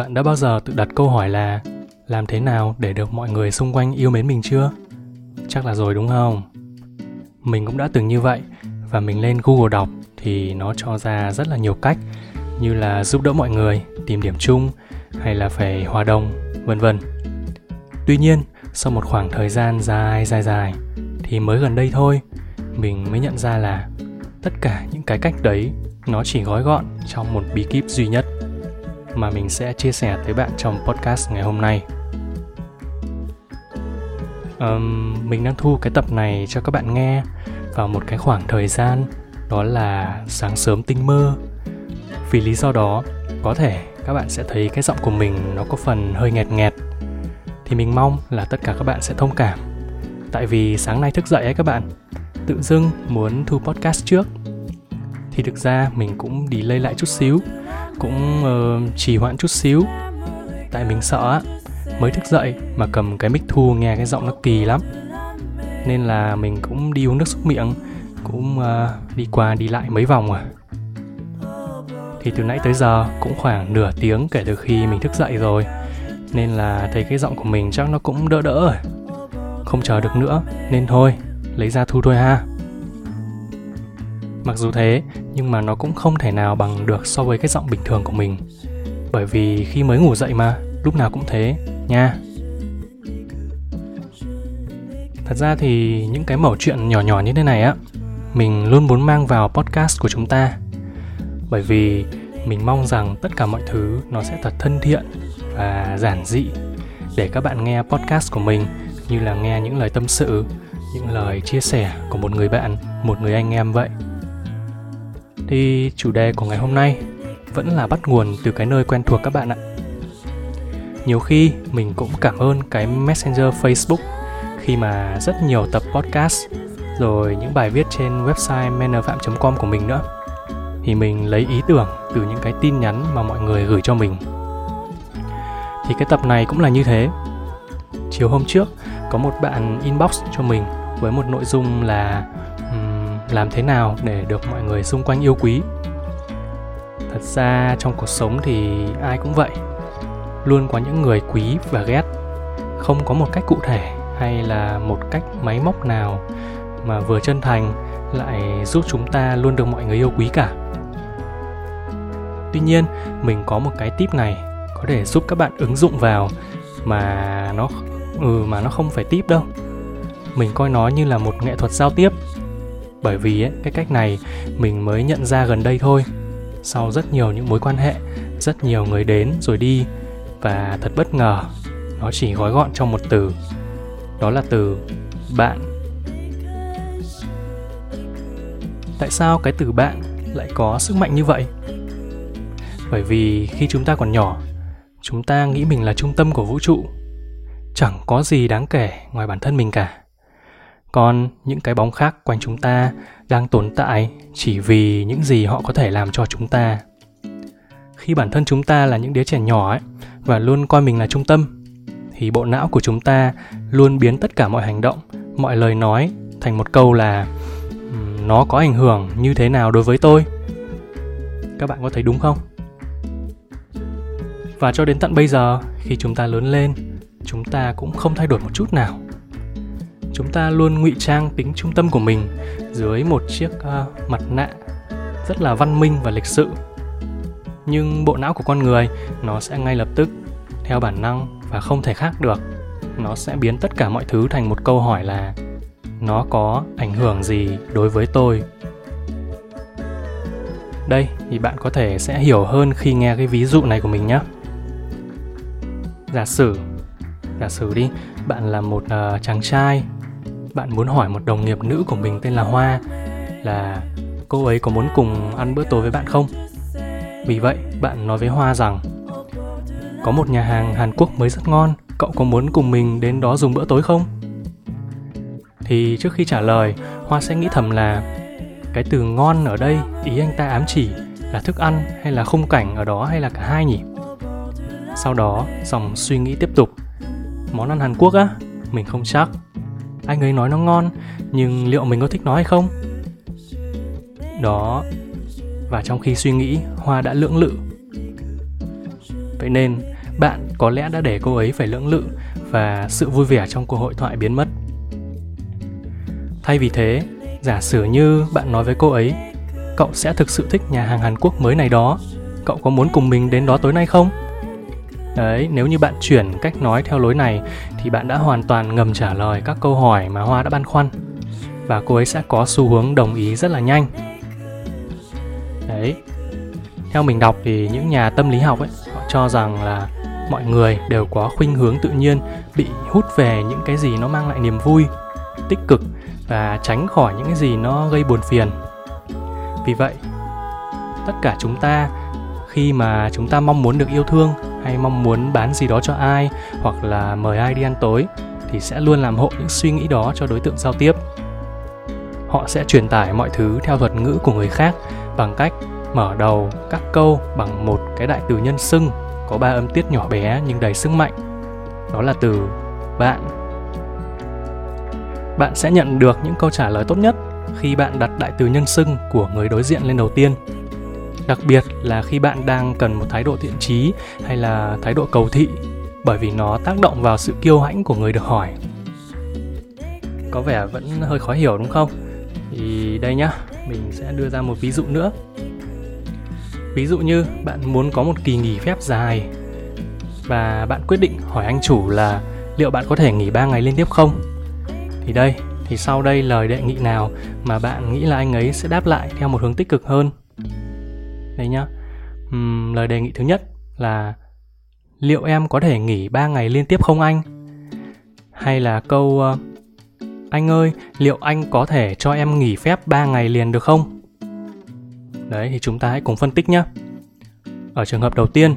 Bạn đã bao giờ tự đặt câu hỏi là làm thế nào để được mọi người xung quanh yêu mến mình chưa? Chắc là rồi đúng không? Mình cũng đã từng như vậy và mình lên Google đọc thì nó cho ra rất là nhiều cách như là giúp đỡ mọi người tìm điểm chung hay là phải hòa đồng, vân vân. Tuy nhiên, sau một khoảng thời gian dài dài dài thì mới gần đây thôi, mình mới nhận ra là tất cả những cái cách đấy nó chỉ gói gọn trong một bí kíp duy nhất mà mình sẽ chia sẻ tới bạn trong podcast ngày hôm nay. Um, mình đang thu cái tập này cho các bạn nghe vào một cái khoảng thời gian đó là sáng sớm tinh mơ. Vì lý do đó, có thể các bạn sẽ thấy cái giọng của mình nó có phần hơi nghẹt nghẹt. Thì mình mong là tất cả các bạn sẽ thông cảm. Tại vì sáng nay thức dậy ấy các bạn, tự dưng muốn thu podcast trước thì thực ra mình cũng delay lại chút xíu cũng uh, trì hoãn chút xíu. Tại mình sợ mới thức dậy mà cầm cái mic thu nghe cái giọng nó kỳ lắm. Nên là mình cũng đi uống nước xúc miệng cũng uh, đi qua đi lại mấy vòng à. Thì từ nãy tới giờ cũng khoảng nửa tiếng kể từ khi mình thức dậy rồi. Nên là thấy cái giọng của mình chắc nó cũng đỡ đỡ rồi. Không chờ được nữa nên thôi lấy ra thu thôi ha. Mặc dù thế, nhưng mà nó cũng không thể nào bằng được so với cái giọng bình thường của mình. Bởi vì khi mới ngủ dậy mà, lúc nào cũng thế, nha. Thật ra thì những cái mẩu chuyện nhỏ nhỏ như thế này á, mình luôn muốn mang vào podcast của chúng ta. Bởi vì mình mong rằng tất cả mọi thứ nó sẽ thật thân thiện và giản dị để các bạn nghe podcast của mình như là nghe những lời tâm sự, những lời chia sẻ của một người bạn, một người anh em vậy thì chủ đề của ngày hôm nay vẫn là bắt nguồn từ cái nơi quen thuộc các bạn ạ. Nhiều khi mình cũng cảm ơn cái Messenger Facebook khi mà rất nhiều tập podcast rồi những bài viết trên website mannerfphạm.com của mình nữa thì mình lấy ý tưởng từ những cái tin nhắn mà mọi người gửi cho mình. Thì cái tập này cũng là như thế. Chiều hôm trước, có một bạn inbox cho mình với một nội dung là làm thế nào để được mọi người xung quanh yêu quý? Thật ra trong cuộc sống thì ai cũng vậy. Luôn có những người quý và ghét. Không có một cách cụ thể hay là một cách máy móc nào mà vừa chân thành lại giúp chúng ta luôn được mọi người yêu quý cả. Tuy nhiên, mình có một cái tip này có thể giúp các bạn ứng dụng vào mà nó ừ mà nó không phải tip đâu. Mình coi nó như là một nghệ thuật giao tiếp bởi vì ấy, cái cách này mình mới nhận ra gần đây thôi. Sau rất nhiều những mối quan hệ rất nhiều người đến rồi đi và thật bất ngờ nó chỉ gói gọn trong một từ. Đó là từ bạn. Tại sao cái từ bạn lại có sức mạnh như vậy? Bởi vì khi chúng ta còn nhỏ chúng ta nghĩ mình là trung tâm của vũ trụ. Chẳng có gì đáng kể ngoài bản thân mình cả còn những cái bóng khác quanh chúng ta đang tồn tại chỉ vì những gì họ có thể làm cho chúng ta. Khi bản thân chúng ta là những đứa trẻ nhỏ ấy và luôn coi mình là trung tâm, thì bộ não của chúng ta luôn biến tất cả mọi hành động, mọi lời nói thành một câu là nó có ảnh hưởng như thế nào đối với tôi? Các bạn có thấy đúng không? Và cho đến tận bây giờ, khi chúng ta lớn lên, chúng ta cũng không thay đổi một chút nào chúng ta luôn ngụy trang tính trung tâm của mình dưới một chiếc uh, mặt nạ rất là văn minh và lịch sự. Nhưng bộ não của con người nó sẽ ngay lập tức theo bản năng và không thể khác được. Nó sẽ biến tất cả mọi thứ thành một câu hỏi là nó có ảnh hưởng gì đối với tôi? Đây thì bạn có thể sẽ hiểu hơn khi nghe cái ví dụ này của mình nhé. Giả sử giả sử đi bạn là một uh, chàng trai bạn muốn hỏi một đồng nghiệp nữ của mình tên là Hoa là cô ấy có muốn cùng ăn bữa tối với bạn không? Vì vậy, bạn nói với Hoa rằng có một nhà hàng Hàn Quốc mới rất ngon, cậu có muốn cùng mình đến đó dùng bữa tối không? Thì trước khi trả lời, Hoa sẽ nghĩ thầm là cái từ ngon ở đây ý anh ta ám chỉ là thức ăn hay là khung cảnh ở đó hay là cả hai nhỉ? Sau đó, dòng suy nghĩ tiếp tục. Món ăn Hàn Quốc á? Mình không chắc anh ấy nói nó ngon, nhưng liệu mình có thích nó hay không? Đó, và trong khi suy nghĩ, hoa đã lưỡng lự. Vậy nên, bạn có lẽ đã để cô ấy phải lưỡng lự và sự vui vẻ trong cuộc hội thoại biến mất. Thay vì thế, giả sử như bạn nói với cô ấy, cậu sẽ thực sự thích nhà hàng hàn quốc mới này đó. Cậu có muốn cùng mình đến đó tối nay không? Đấy, nếu như bạn chuyển cách nói theo lối này thì bạn đã hoàn toàn ngầm trả lời các câu hỏi mà hoa đã băn khoăn. Và cô ấy sẽ có xu hướng đồng ý rất là nhanh. Đấy. Theo mình đọc thì những nhà tâm lý học ấy, họ cho rằng là mọi người đều có khuynh hướng tự nhiên, bị hút về những cái gì nó mang lại niềm vui, tích cực và tránh khỏi những cái gì nó gây buồn phiền. Vì vậy, tất cả chúng ta khi mà chúng ta mong muốn được yêu thương hay mong muốn bán gì đó cho ai hoặc là mời ai đi ăn tối thì sẽ luôn làm hộ những suy nghĩ đó cho đối tượng giao tiếp. Họ sẽ truyền tải mọi thứ theo thuật ngữ của người khác bằng cách mở đầu các câu bằng một cái đại từ nhân xưng, có ba âm tiết nhỏ bé nhưng đầy sức mạnh. Đó là từ bạn. Bạn sẽ nhận được những câu trả lời tốt nhất khi bạn đặt đại từ nhân xưng của người đối diện lên đầu tiên đặc biệt là khi bạn đang cần một thái độ thiện trí hay là thái độ cầu thị, bởi vì nó tác động vào sự kiêu hãnh của người được hỏi. Có vẻ vẫn hơi khó hiểu đúng không? Thì đây nhá, mình sẽ đưa ra một ví dụ nữa. Ví dụ như bạn muốn có một kỳ nghỉ phép dài và bạn quyết định hỏi anh chủ là liệu bạn có thể nghỉ 3 ngày liên tiếp không? Thì đây, thì sau đây lời đề nghị nào mà bạn nghĩ là anh ấy sẽ đáp lại theo một hướng tích cực hơn? Đấy nhá. Uhm, lời đề nghị thứ nhất là liệu em có thể nghỉ 3 ngày liên tiếp không anh? Hay là câu uh, anh ơi liệu anh có thể cho em nghỉ phép 3 ngày liền được không? Đấy thì chúng ta hãy cùng phân tích nhé ở trường hợp đầu tiên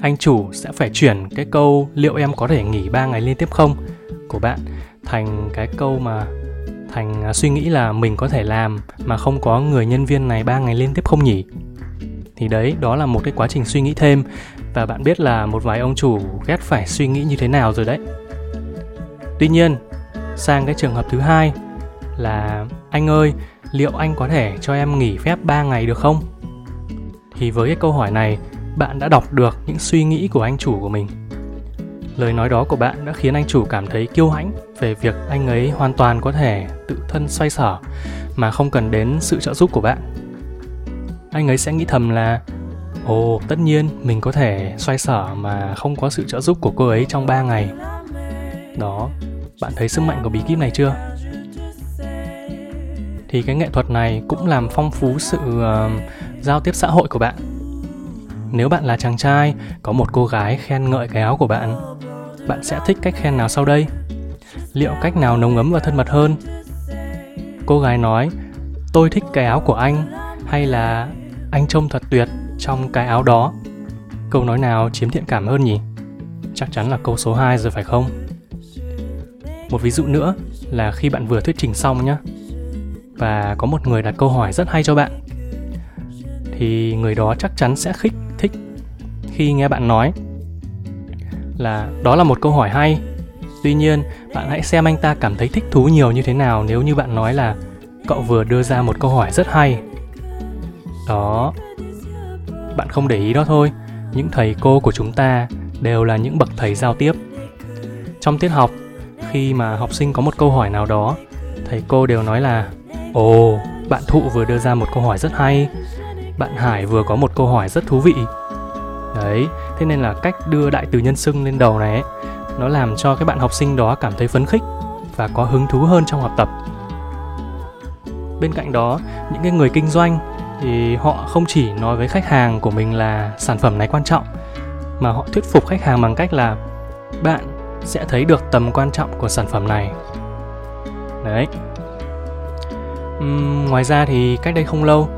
anh chủ sẽ phải chuyển cái câu liệu em có thể nghỉ 3 ngày liên tiếp không của bạn thành cái câu mà thành à, suy nghĩ là mình có thể làm mà không có người nhân viên này 3 ngày liên tiếp không nhỉ? Thì đấy, đó là một cái quá trình suy nghĩ thêm. Và bạn biết là một vài ông chủ ghét phải suy nghĩ như thế nào rồi đấy. Tuy nhiên, sang cái trường hợp thứ hai là, anh ơi, liệu anh có thể cho em nghỉ phép 3 ngày được không? Thì với cái câu hỏi này, bạn đã đọc được những suy nghĩ của anh chủ của mình. Lời nói đó của bạn đã khiến anh chủ cảm thấy kiêu hãnh về việc anh ấy hoàn toàn có thể tự thân xoay sở mà không cần đến sự trợ giúp của bạn anh ấy sẽ nghĩ thầm là ồ tất nhiên mình có thể xoay sở mà không có sự trợ giúp của cô ấy trong 3 ngày. Đó bạn thấy sức mạnh của bí kíp này chưa? Thì cái nghệ thuật này cũng làm phong phú sự uh, giao tiếp xã hội của bạn. Nếu bạn là chàng trai có một cô gái khen ngợi cái áo của bạn bạn sẽ thích cách khen nào sau đây? Liệu cách nào nồng ấm và thân mật hơn? Cô gái nói tôi thích cái áo của anh hay là anh trông thật tuyệt trong cái áo đó? Câu nói nào chiếm thiện cảm hơn nhỉ? Chắc chắn là câu số 2 rồi phải không? Một ví dụ nữa là khi bạn vừa thuyết trình xong nhé và có một người đặt câu hỏi rất hay cho bạn. Thì người đó chắc chắn sẽ khích, thích khi nghe bạn nói là đó là một câu hỏi hay. Tuy nhiên, bạn hãy xem anh ta cảm thấy thích thú nhiều như thế nào nếu như bạn nói là cậu vừa đưa ra một câu hỏi rất hay đó. Bạn không để ý đó thôi. Những thầy cô của chúng ta đều là những bậc thầy giao tiếp. Trong tiết học khi mà học sinh có một câu hỏi nào đó thầy cô đều nói là ồ bạn thụ vừa đưa ra một câu hỏi rất hay. Bạn hải vừa có một câu hỏi rất thú vị. Đấy thế nên là cách đưa đại từ nhân xưng lên đầu này ấy, nó làm cho cái bạn học sinh đó cảm thấy phấn khích và có hứng thú hơn trong học tập. Bên cạnh đó những cái người kinh doanh thì họ không chỉ nói với khách hàng của mình là sản phẩm này quan trọng mà họ thuyết phục khách hàng bằng cách là bạn sẽ thấy được tầm quan trọng của sản phẩm này. Đấy. Uhm, ngoài ra thì cách đây không lâu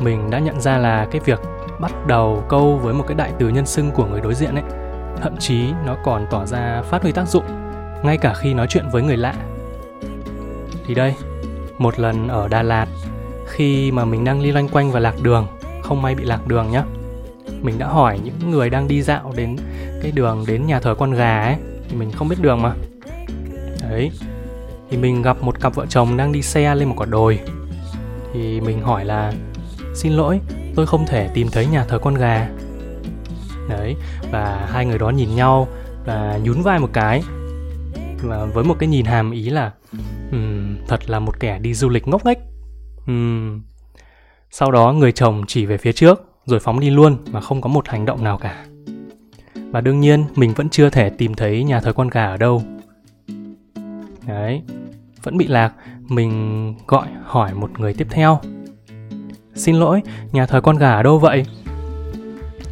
mình đã nhận ra là cái việc bắt đầu câu với một cái đại từ nhân xưng của người đối diện ấy thậm chí nó còn tỏ ra phát huy tác dụng ngay cả khi nói chuyện với người lạ. Thì đây một lần ở đà lạt khi mà mình đang đi loanh quanh và lạc đường không may bị lạc đường nhá. Mình đã hỏi những người đang đi dạo đến cái đường đến nhà thờ con gà ấy thì mình không biết đường mà. Đấy thì mình gặp một cặp vợ chồng đang đi xe lên một quả đồi. Thì mình hỏi là xin lỗi tôi không thể tìm thấy nhà thờ con gà. Đấy và hai người đó nhìn nhau và nhún vai một cái. Và với một cái nhìn hàm ý là um, thật là một kẻ đi du lịch ngốc nghếch. Uhm. sau đó người chồng chỉ về phía trước, rồi phóng đi luôn mà không có một hành động nào cả. Và đương nhiên, mình vẫn chưa thể tìm thấy nhà thờ con gà ở đâu. Đấy, vẫn bị lạc, mình gọi, hỏi một người tiếp theo. Xin lỗi, nhà thờ con gà ở đâu vậy?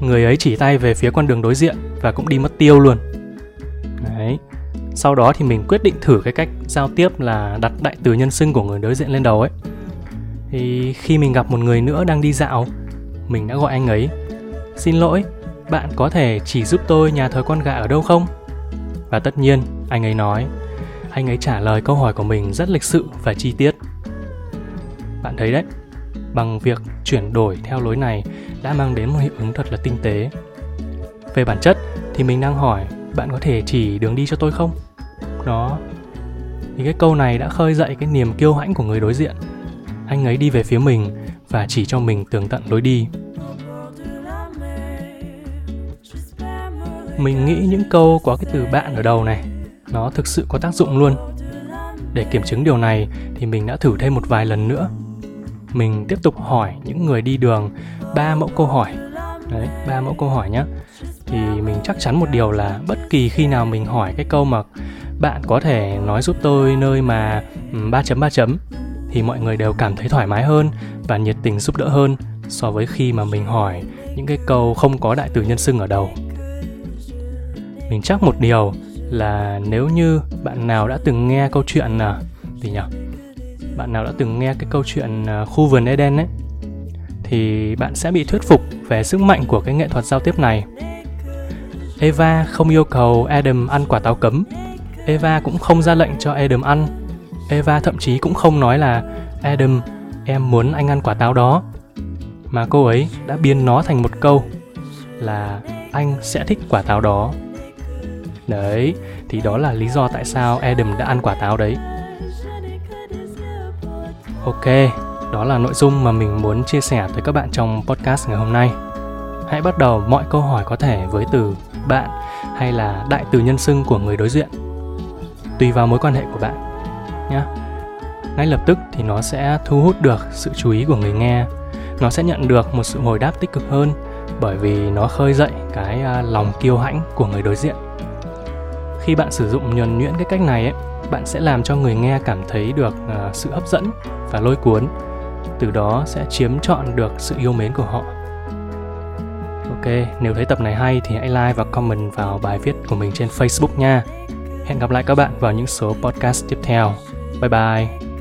Người ấy chỉ tay về phía con đường đối diện và cũng đi mất tiêu luôn. Đấy, sau đó thì mình quyết định thử cái cách giao tiếp là đặt đại từ nhân xưng của người đối diện lên đầu ấy thì khi mình gặp một người nữa đang đi dạo, mình đã gọi anh ấy. Xin lỗi, bạn có thể chỉ giúp tôi nhà thờ con gà ở đâu không? Và tất nhiên, anh ấy nói. Anh ấy trả lời câu hỏi của mình rất lịch sự và chi tiết. Bạn thấy đấy, bằng việc chuyển đổi theo lối này đã mang đến một hiệu ứng thật là tinh tế. Về bản chất thì mình đang hỏi, bạn có thể chỉ đường đi cho tôi không? Đó. Thì cái câu này đã khơi dậy cái niềm kiêu hãnh của người đối diện anh ấy đi về phía mình và chỉ cho mình tường tận lối đi. Mình nghĩ những câu có cái từ bạn ở đầu này, nó thực sự có tác dụng luôn. Để kiểm chứng điều này thì mình đã thử thêm một vài lần nữa. Mình tiếp tục hỏi những người đi đường ba mẫu câu hỏi. Đấy, ba mẫu câu hỏi nhé thì mình chắc chắn một điều là bất kỳ khi nào mình hỏi cái câu mà bạn có thể nói giúp tôi nơi mà ừ, ba chấm ba chấm thì mọi người đều cảm thấy thoải mái hơn và nhiệt tình giúp đỡ hơn so với khi mà mình hỏi những cái câu không có đại từ nhân xưng ở đầu mình chắc một điều là nếu như bạn nào đã từng nghe câu chuyện à thì nhỉ bạn nào đã từng nghe cái câu chuyện à, khu vườn Eden ấy, thì bạn sẽ bị thuyết phục về sức mạnh của cái nghệ thuật giao tiếp này. Eva không yêu cầu Adam ăn quả táo cấm. Eva cũng không ra lệnh cho Adam ăn. Eva thậm chí cũng không nói là Adam, em muốn anh ăn quả táo đó. Mà cô ấy đã biến nó thành một câu là anh sẽ thích quả táo đó. Đấy, thì đó là lý do tại sao Adam đã ăn quả táo đấy. Ok, đó là nội dung mà mình muốn chia sẻ tới các bạn trong podcast ngày hôm nay. Hãy bắt đầu mọi câu hỏi có thể với từ bạn hay là đại từ nhân xưng của người đối diện. Tùy vào mối quan hệ của bạn nhé. Ngay lập tức thì nó sẽ thu hút được sự chú ý của người nghe. Nó sẽ nhận được một sự hồi đáp tích cực hơn bởi vì nó khơi dậy cái à, lòng kiêu hãnh của người đối diện. Khi bạn sử dụng nhuần nhuyễn cái cách này ấy, bạn sẽ làm cho người nghe cảm thấy được à, sự hấp dẫn và lôi cuốn từ đó sẽ chiếm trọn được sự yêu mến của họ ok nếu thấy tập này hay thì hãy like và comment vào bài viết của mình trên facebook nha hẹn gặp lại các bạn vào những số podcast tiếp theo 拜拜。